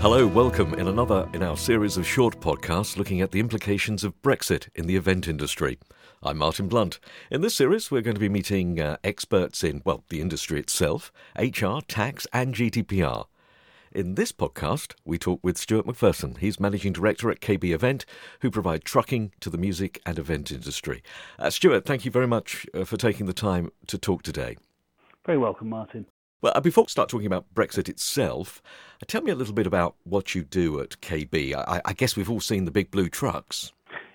Hello, welcome in another in our series of short podcasts looking at the implications of Brexit in the event industry. I'm Martin Blunt. In this series, we're going to be meeting uh, experts in, well, the industry itself, HR, tax, and GDPR. In this podcast, we talk with Stuart McPherson. He's managing director at KB Event, who provide trucking to the music and event industry. Uh, Stuart, thank you very much uh, for taking the time to talk today. Very welcome, Martin. Well, uh, before we start talking about Brexit itself, uh, tell me a little bit about what you do at KB. I, I guess we've all seen the big blue trucks.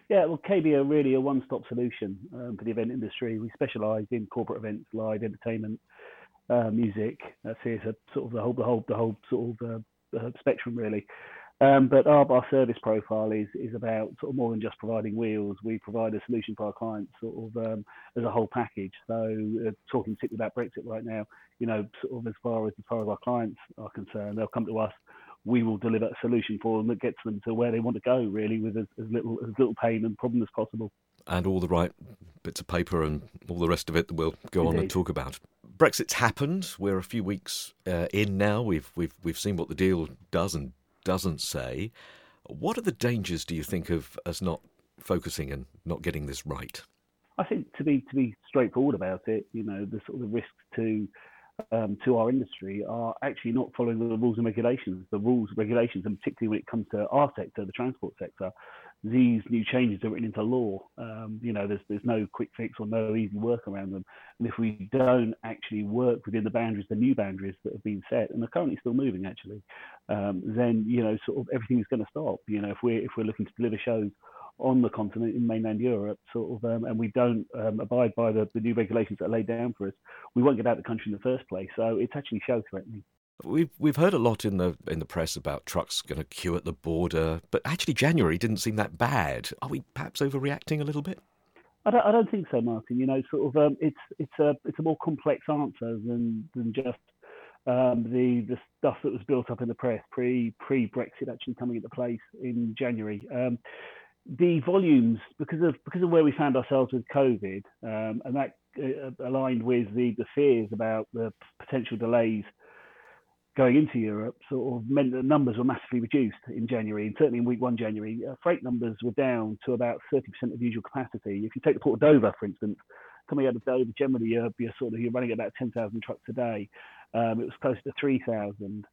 Yeah, well, KB are really a one-stop solution um, for the event industry. We specialise in corporate events, live entertainment, uh, music. That's it. So sort of the whole, the whole, the whole sort of uh, spectrum really. Um, but our, our service profile is is about sort of more than just providing wheels. We provide a solution for our clients sort of um, as a whole package. So uh, talking particularly about Brexit right now, you know, sort of as far as as far as our clients are concerned, they'll come to us. We will deliver a solution for them that gets them to where they want to go, really, with as, as little as little pain and problem as possible. And all the right bits of paper and all the rest of it that we'll go Indeed. on and talk about. Brexit's happened. We're a few weeks uh, in now. We've we've we've seen what the deal does and doesn't say. What are the dangers, do you think, of us not focusing and not getting this right? I think to be to be straightforward about it, you know, the sort of risks to um, to our industry are actually not following the rules and regulations. The rules, regulations, and particularly when it comes to our sector, the transport sector, these new changes are written into law. Um, you know, there's there's no quick fix or no easy work around them. And if we don't actually work within the boundaries, the new boundaries that have been set and are currently still moving, actually, um, then you know, sort of everything is going to stop. You know, if we're if we're looking to deliver shows on the continent in mainland Europe, sort of, um, and we don't um, abide by the, the new regulations that are laid down for us, we won't get out of the country in the first place. So it's actually show threatening. We've we've heard a lot in the in the press about trucks going to queue at the border, but actually January didn't seem that bad. Are we perhaps overreacting a little bit? I don't, I don't think so, Martin. You know, sort of, um, it's it's a it's a more complex answer than than just um, the the stuff that was built up in the press pre pre Brexit actually coming into place in January. Um, the volumes, because of because of where we found ourselves with COVID, um, and that uh, aligned with the the fears about the potential delays going into Europe sort of meant that numbers were massively reduced in January, and certainly in week one January, uh, freight numbers were down to about 30% of usual capacity. If you take the port of Dover, for instance, coming out of Dover, generally you're, you're sort of you're running about 10,000 trucks a day. Um, it was close to 3,000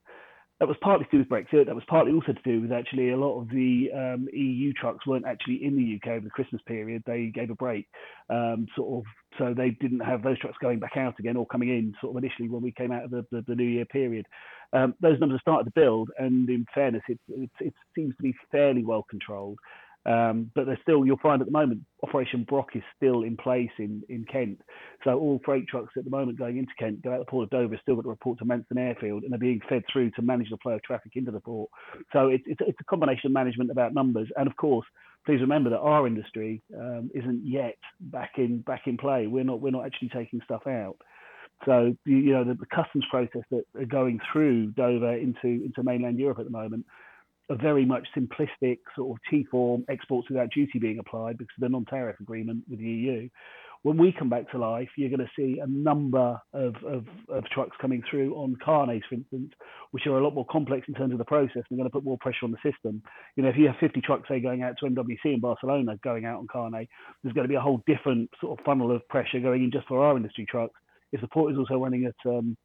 that was partly to do with Brexit. That was partly also to do with actually a lot of the um, EU trucks weren't actually in the UK over the Christmas period. They gave a break, um, sort of, so they didn't have those trucks going back out again or coming in sort of initially when we came out of the, the, the New Year period. Um, those numbers started to build, and in fairness, it, it, it seems to be fairly well controlled. Um, but there's still, you'll find at the moment, Operation Brock is still in place in, in Kent. So all freight trucks at the moment going into Kent, go out the port of Dover, still got to report to Manston Airfield, and they're being fed through to manage the flow of traffic into the port. So it, it's, it's a combination of management about numbers, and of course, please remember that our industry um, isn't yet back in back in play. We're not we're not actually taking stuff out. So you know the, the customs process that are going through Dover into into mainland Europe at the moment a very much simplistic sort of T-form exports without duty being applied because of the non-tariff agreement with the EU. When we come back to life, you're going to see a number of, of, of trucks coming through on carnets, for instance, which are a lot more complex in terms of the process. They're going to put more pressure on the system. You know, if you have 50 trucks, say, going out to MWC in Barcelona, going out on carnet, there's going to be a whole different sort of funnel of pressure going in just for our industry trucks. If the port is also running at um,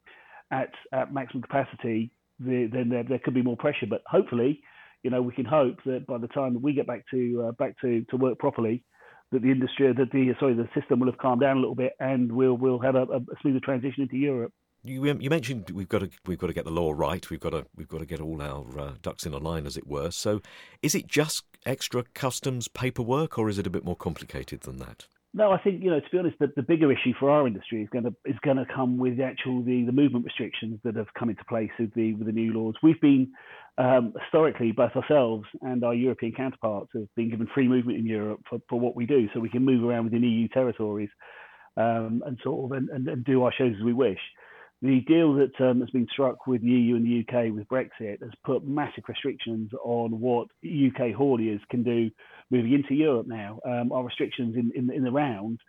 at, at maximum capacity, the, then there, there could be more pressure. But hopefully, you know, we can hope that by the time we get back to uh, back to, to work properly, that the industry, that the sorry, the system will have calmed down a little bit, and we'll we'll have a, a smoother transition into Europe. You, um, you mentioned we've got to we've got to get the law right. We've got to we've got to get all our uh, ducks in a line, as it were. So, is it just extra customs paperwork, or is it a bit more complicated than that? No, I think you know to be honest, the, the bigger issue for our industry is going to is going to come with the actual the, the movement restrictions that have come into place with the with the new laws. We've been um, historically both ourselves and our European counterparts have been given free movement in Europe for, for what we do, so we can move around within EU territories um, and sort of and, and, and do our shows as we wish the deal that um, has been struck with the EU and the UK with Brexit has put massive restrictions on what UK hauliers can do moving into Europe now. Um, our restrictions in, in, in the round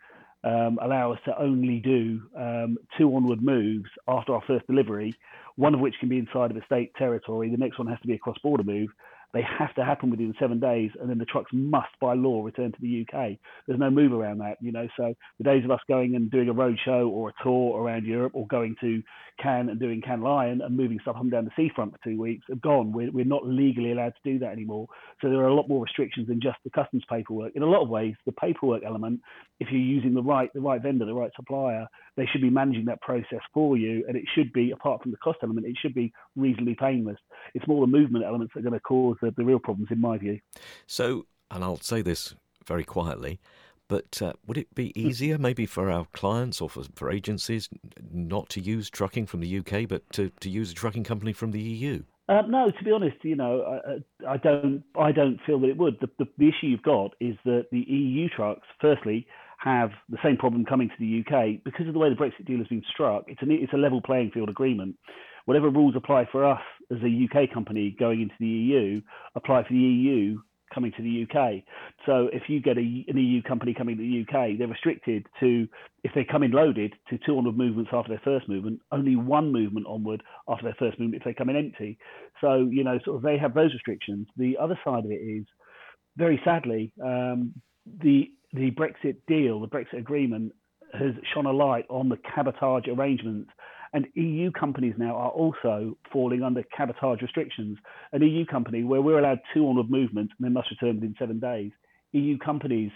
um, allow us to only do um, two onward moves after our first delivery, one of which can be inside of a state territory, the next one has to be a cross border move, they have to happen within seven days, and then the trucks must, by law, return to the UK. There's no move around that, you know. So the days of us going and doing a road show or a tour around Europe, or going to Cannes and doing Cannes Lion and moving stuff up and down the seafront for two weeks have gone. We're, we're not legally allowed to do that anymore. So there are a lot more restrictions than just the customs paperwork. In a lot of ways, the paperwork element, if you're using the right the right vendor, the right supplier, they should be managing that process for you, and it should be apart from the cost element, it should be reasonably painless. It's more the movement elements that are going to cause the, the real problems, in my view. So, and I'll say this very quietly, but uh, would it be hmm. easier maybe for our clients or for, for agencies not to use trucking from the UK, but to, to use a trucking company from the EU? Uh, no, to be honest, you know, I, I, don't, I don't feel that it would. The, the, the, issue you've got is that the EU trucks, firstly, have the same problem coming to the UK because of the way the Brexit deal has been struck. It's a, it's a level playing field agreement whatever rules apply for us as a UK company going into the EU apply for the EU coming to the UK. So if you get a, an EU company coming to the UK, they're restricted to, if they come in loaded, to 200 movements after their first movement, only one movement onward after their first movement if they come in empty. So, you know, sort of they have those restrictions. The other side of it is, very sadly, um, the the Brexit deal, the Brexit agreement, has shone a light on the cabotage arrangements and EU companies now are also falling under cabotage restrictions. An EU company where we're allowed two onward movements and they must return within seven days. EU companies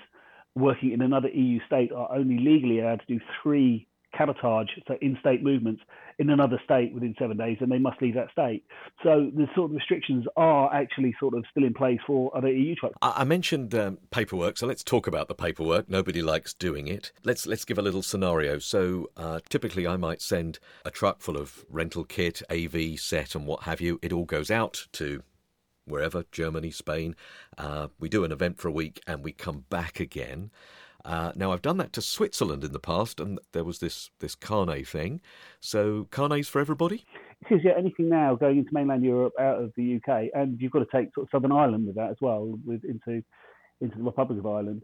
working in another EU state are only legally allowed to do three cabotage, so in-state movements in another state within seven days, and they must leave that state. So the sort of restrictions are actually sort of still in place for other EU trucks. I mentioned um, paperwork, so let's talk about the paperwork. Nobody likes doing it. Let's let's give a little scenario. So uh, typically, I might send a truck full of rental kit, AV set, and what have you. It all goes out to wherever Germany, Spain. Uh, we do an event for a week, and we come back again. Uh, now I've done that to Switzerland in the past, and there was this this carnet thing. So carnets for everybody. It is yeah. Anything now going into mainland Europe out of the UK, and you've got to take sort of Southern Ireland with that as well, with into into the Republic of Ireland,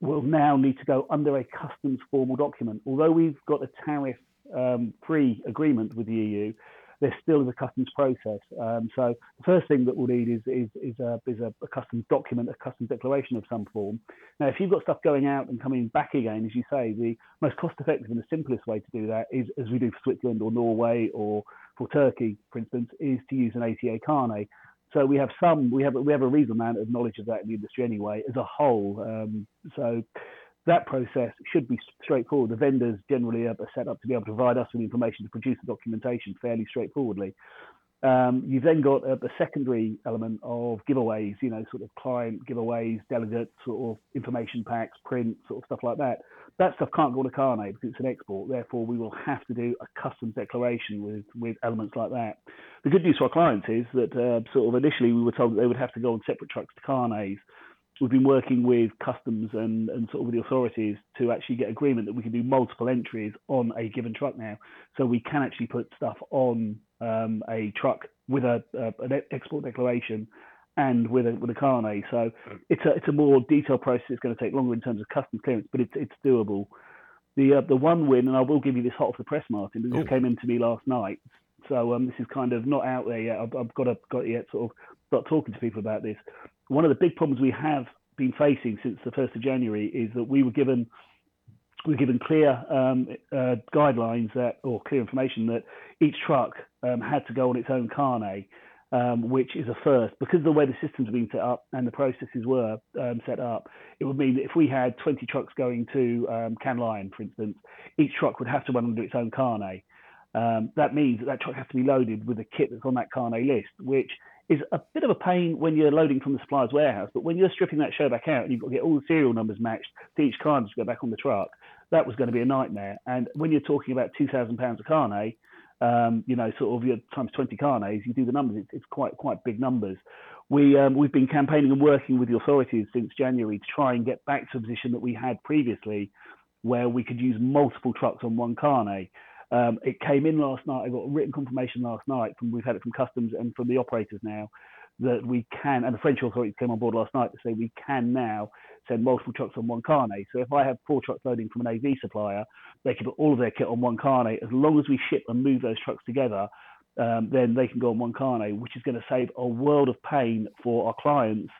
will now need to go under a customs formal document. Although we've got a tariff um, free agreement with the EU, there still is a customs process. Um, so the first thing that we'll need is is is a is a, a, customs document, a customs declaration of some form. Now, if you've got stuff going out and coming back again, as you say, the most cost-effective and the simplest way to do that is, as we do for Switzerland or Norway or for Turkey, for instance, is to use an ATA carnet. So we have some, we have we have a reasonable amount of knowledge of that in the industry anyway, as a whole. Um, so that process should be straightforward. The vendors generally are set up to be able to provide us with information to produce the documentation fairly straightforwardly. Um, you've then got a, a, secondary element of giveaways, you know, sort of client giveaways, delegates, sort of information packs, print, sort of stuff like that. That stuff can't go on a carnet because it's an export. Therefore, we will have to do a customs declaration with, with elements like that. The good news for our clients is that uh, sort of initially we were told that they would have to go on separate trucks to carnets we've been working with customs and, and sort of with the authorities to actually get agreement that we can do multiple entries on a given truck now. So we can actually put stuff on um, a truck with a, a, an export declaration and with a with a carnet. So it's a it's a more detailed process. It's going to take longer in terms of customs clearance, but it's it's doable. The uh, the one win, and I will give you this hot off the press, Martin. This Ooh. came in to me last night. So um, this is kind of not out there yet. I've, I've got to got yet sort of start talking to people about this one of the big problems we have been facing since the 1st of January is that we were given we were given clear um, uh, guidelines that, or clear information that each truck um, had to go on its own carnet, um, which is a first. Because of the way the systems have been set up and the processes were um, set up, it would mean that if we had 20 trucks going to um, Cannes Lion, for instance, each truck would have to run under its own carnet. Um, that means that that truck has to be loaded with a kit that's on that carnet list, which is a bit of a pain when you're loading from the supplier's warehouse. But when you're stripping that show back out and you've got to get all the serial numbers matched to each car to go back on the truck, that was going to be a nightmare. And when you're talking about two thousand pounds a carnet, um, you know, sort of your times twenty carnets, you do the numbers. It's, it's quite quite big numbers. We um, we've been campaigning and working with the authorities since January to try and get back to a position that we had previously, where we could use multiple trucks on one carnet. Um, it came in last night. I got written confirmation last night from we've had it from customs and from the operators now that we can, and the French authorities came on board last night to say we can now send multiple trucks on one carnet. So if I have four trucks loading from an AV supplier, they can put all of their kit on one carnet. As long as we ship and move those trucks together, um, then they can go on one carnet, which is going to save a world of pain for our clients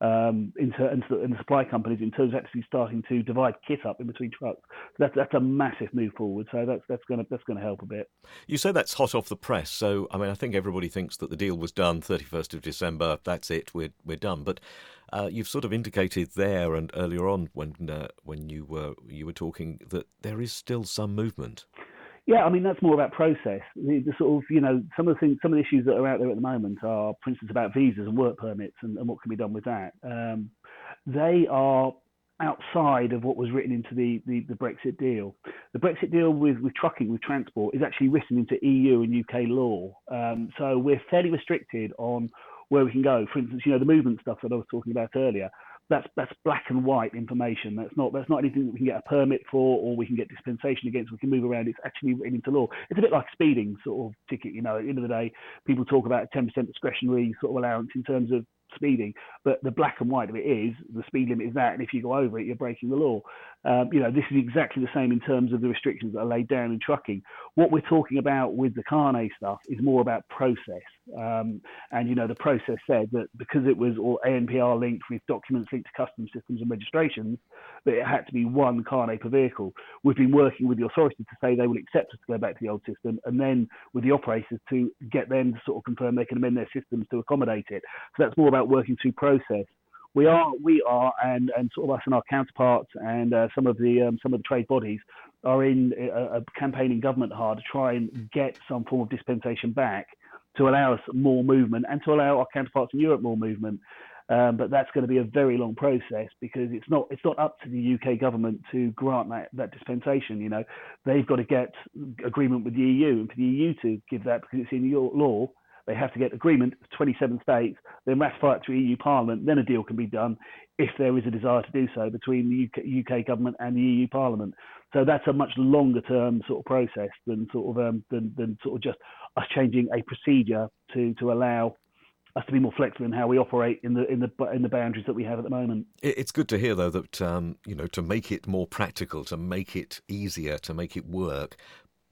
um, into, into, the, the supply companies in terms of actually starting to divide kit up in between trucks. That's that's a massive move forward. So that's that's going to that's going to help a bit. You say that's hot off the press. So I mean, I think everybody thinks that the deal was done 31st of December. That's it. We're we're done. But uh, you've sort of indicated there and earlier on when uh, when you were you were talking that there is still some movement. Yeah, I mean that's more about process. The, the, sort of you know some of the things, some of the issues that are out there at the moment are, for instance, about visas and work permits and, and what can be done with that. Um, they are outside of what was written into the, the, the, Brexit deal. The Brexit deal with, with trucking, with transport, is actually written into EU and UK law. Um, so we're fairly restricted on where we can go. For instance, you know the movement stuff that I was talking about earlier that's that's black and white information. That's not that's not anything that we can get a permit for or we can get dispensation against. We can move around. It's actually written into law. It's a bit like speeding sort of ticket. You know, at the end of the day, people talk about a 10% discretionary sort of allowance in terms of speeding, but the black and white of it is the speed limit is that, and if you go over it, you're breaking the law. Um, you know, this is exactly the same in terms of the restrictions that are laid down in trucking. What we're talking about with the Carnet stuff is more about process. Um, and you know, the process said that because it was all ANPR linked with documents linked to customs systems and registrations, that it had to be one Carnet per vehicle. We've been working with the authorities to say they will accept us to go back to the old system, and then with the operators to get them to sort of confirm they can amend their systems to accommodate it. So that's more about working through process. We are, we are, and, and sort of us and our counterparts and uh, some of the um, some of the trade bodies are in a, a campaigning government hard to try and get some form of dispensation back to allow us more movement and to allow our counterparts in Europe more movement. Um, but that's going to be a very long process because it's not it's not up to the UK government to grant that, that dispensation. You know, they've got to get agreement with the EU, and for the EU to give that because it's in your law, they have to get agreement of 27 states, then ratify it through EU Parliament, then a deal can be done if there is a desire to do so between the UK, UK government and the EU Parliament. So that's a much longer term sort of process than sort of um, than, than sort of just us changing a procedure to to allow us to be more flexible in how we operate in the in the in the boundaries that we have at the moment. It's good to hear though that um, you know to make it more practical, to make it easier, to make it work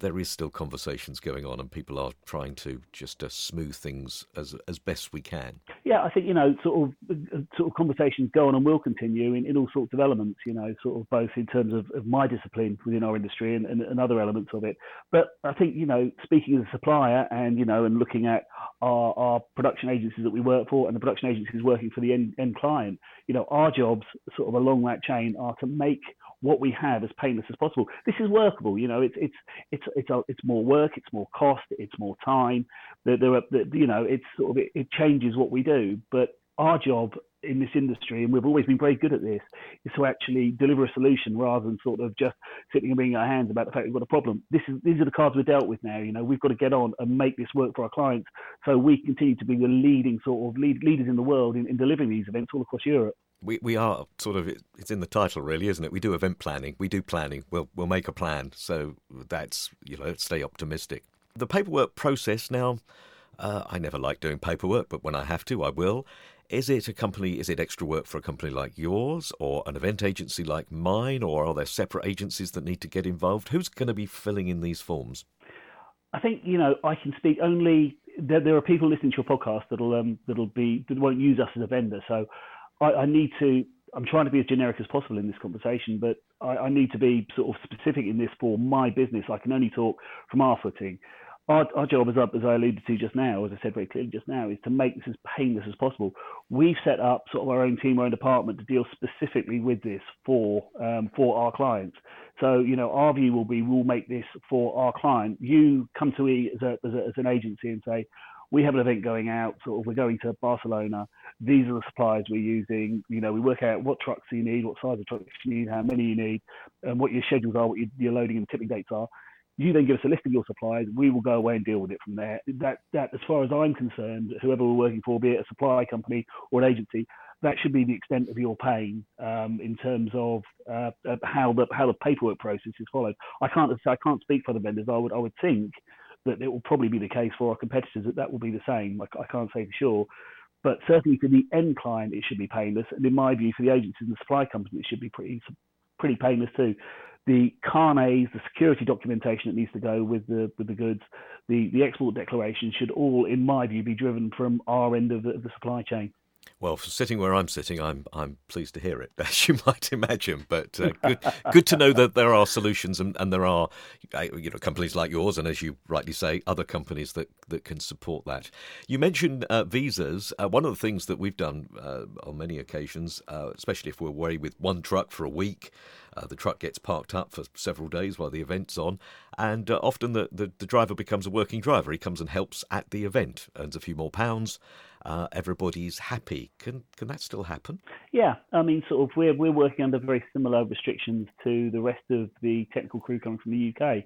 there is still conversations going on, and people are trying to just uh, smooth things as as best we can. Yeah, I think you know, sort of sort of conversations go on and will continue in, in all sorts of elements. You know, sort of both in terms of, of my discipline within our industry and, and, and, other elements of it. But I think you know, speaking as a supplier and you know, and looking at our, our production agencies that we work for and the production agencies working for the end, end client, you know, our jobs sort of along that chain are to make what we have as painless as possible. This is workable. You know, it's it's it's it's a, it's more work, it's more cost, it's more time. There, there are, you know, it's sort of it, it changes what we do. But our job in this industry, and we've always been very good at this, is to actually deliver a solution rather than sort of just sitting and wringing our hands about the fact we've got a problem. This is these are the cards we're dealt with now. You know, we've got to get on and make this work for our clients, so we continue to be the leading sort of lead, leaders in the world in, in delivering these events all across Europe we, we are sort of it's in the title really isn't it? We do event planning. We do planning. We'll we'll make a plan. So that's you know stay optimistic. The paperwork process now uh, I never like doing paperwork but when I have to I will. Is it a company is it extra work for a company like yours or an event agency like mine or are there separate agencies that need to get involved? Who's going to be filling in these forms? I think you know I can speak only there, there are people listening to your podcast that'll um, that'll be that won't use us as a vendor. So I, I, need to. I'm trying to be as generic as possible in this conversation, but I, I, need to be sort of specific in this for my business. I can only talk from our footing. Our, our job, as, up, as I alluded to just now, as I said very clearly just now, is to make this as painless as possible. We've set up sort of our own team, our own department to deal specifically with this for um, for our clients. So, you know, our view will be we'll make this for our client. You come to me as, a, as, a, as an agency and say, we have an event going out, sort of, we're going to Barcelona. These are the suppliers we're using. You know, we work out what trucks you need, what size of trucks you need, how many you need, and what your schedules are, what your, loading and tipping dates are. You then give us a list of your suppliers. We will go away and deal with it from there. That, that, as far as I'm concerned, whoever we're working for, be it a supply company or an agency, that should be the extent of your pain um, in terms of uh, how the how the paperwork process is followed. I can't I can't speak for the vendors. I would I would think that it will probably be the case for our competitors that that will be the same. I, I can't say for sure. but certainly for the end client, it should be painless. And in my view, for the agencies and the supply companies, it should be pretty pretty painless too. The carnets, the security documentation that needs to go with the with the goods, the the export declaration should all, in my view, be driven from our end of the, of the supply chain. Well, sitting where I'm sitting, I'm I'm pleased to hear it, as you might imagine. But uh, good good to know that there are solutions and, and there are uh, you know companies like yours, and as you rightly say, other companies that, that can support that. You mentioned uh, visas. Uh, one of the things that we've done uh, on many occasions, uh, especially if we're away with one truck for a week. the truck gets parked up for several days while the event's on, and often the, the, the driver becomes a working driver. He comes and helps at the event, earns a few more pounds, uh, everybody's happy. Can can that still happen? Yeah, I mean, sort of, we're we're working under very similar restrictions to the rest of the technical crew coming from the UK.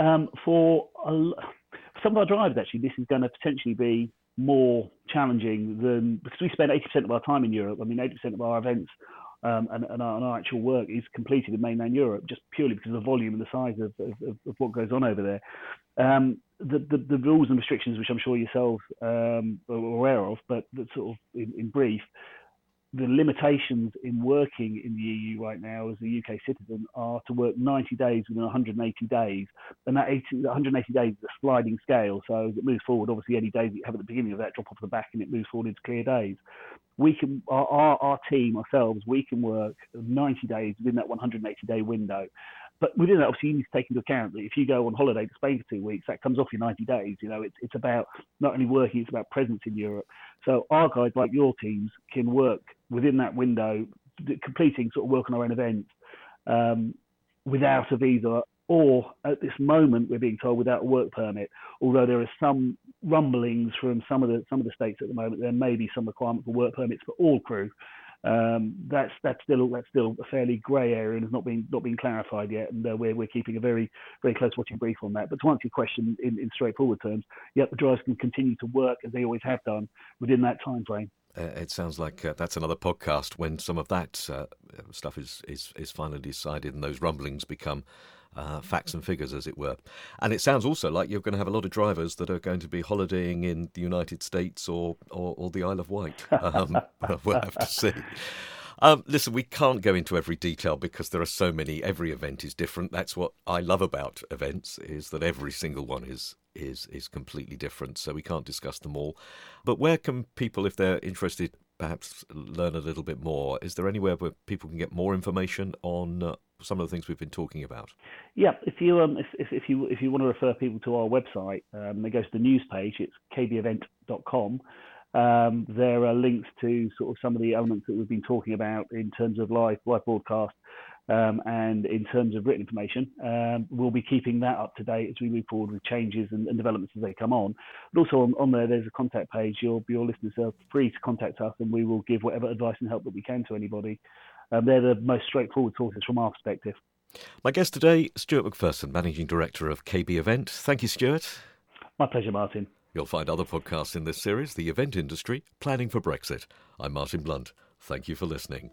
Um, for, a, for some of our drivers, actually, this is going to potentially be more challenging than because we spend 80% of our time in Europe. I mean, 80% of our events um, and, and, our, and, our, actual work is completed in mainland Europe, just purely because of the volume and the size of, of, of what goes on over there. Um, the, the, the, rules and restrictions, which I'm sure yourselves um, are aware of, but sort of in, in, brief, the limitations in working in the EU right now as a UK citizen are to work 90 days within 180 days, and that 80, 180 days is a sliding scale. So as it moves forward, obviously any days that you have at the beginning of that drop off the back, and it moves forward into clear days. We can, our, our, our team ourselves, we can work 90 days within that 180 day window. But within that, obviously, you need to take into account that if you go on holiday to Spain for two weeks, that comes off your 90 days. You know, it's, it's about not only working, it's about presence in Europe. So our guys, like your teams, can work within that window, completing sort of work on our own events um, without a visa, or at this moment, we're being told without a work permit. Although there are some rumblings from some of the some of the states at the moment, there may be some requirement for work permits for all crew. Um, that's that's still that's still a fairly grey area and has not been not been clarified yet, and uh, we're we're keeping a very very close watching brief on that. But to answer your question in, in straightforward terms, yep, the drivers can continue to work as they always have done within that time frame. Uh, it sounds like uh, that's another podcast when some of that uh, stuff is, is is finally decided and those rumblings become uh, facts and figures, as it were. And it sounds also like you're going to have a lot of drivers that are going to be holidaying in the United States or, or, or the Isle of Wight. Um, we'll have to see. Um, listen, we can't go into every detail because there are so many. Every event is different. That's what I love about events is that every single one is is is completely different. So we can't discuss them all. But where can people, if they're interested, perhaps learn a little bit more? Is there anywhere where people can get more information on uh, some of the things we've been talking about? Yeah, if you um, if, if, if you if you want to refer people to our website, um, they go to the news page. It's kbevent.com. Um, there are links to sort of some of the elements that we've been talking about in terms of live live broadcast um, and in terms of written information. Um, we'll be keeping that up to date as we move forward with changes and, and developments as they come on. But also on, on, there, there's a contact page. Your your listeners are free to contact us, and we will give whatever advice and help that we can to anybody. Um, they're the most straightforward sources from our perspective. My guest today, Stuart McPherson, Managing Director of KB Event. Thank you, Stuart. My pleasure, Martin. You'll find other podcasts in this series, The Event Industry, Planning for Brexit. I'm Martin Blunt. Thank you for listening.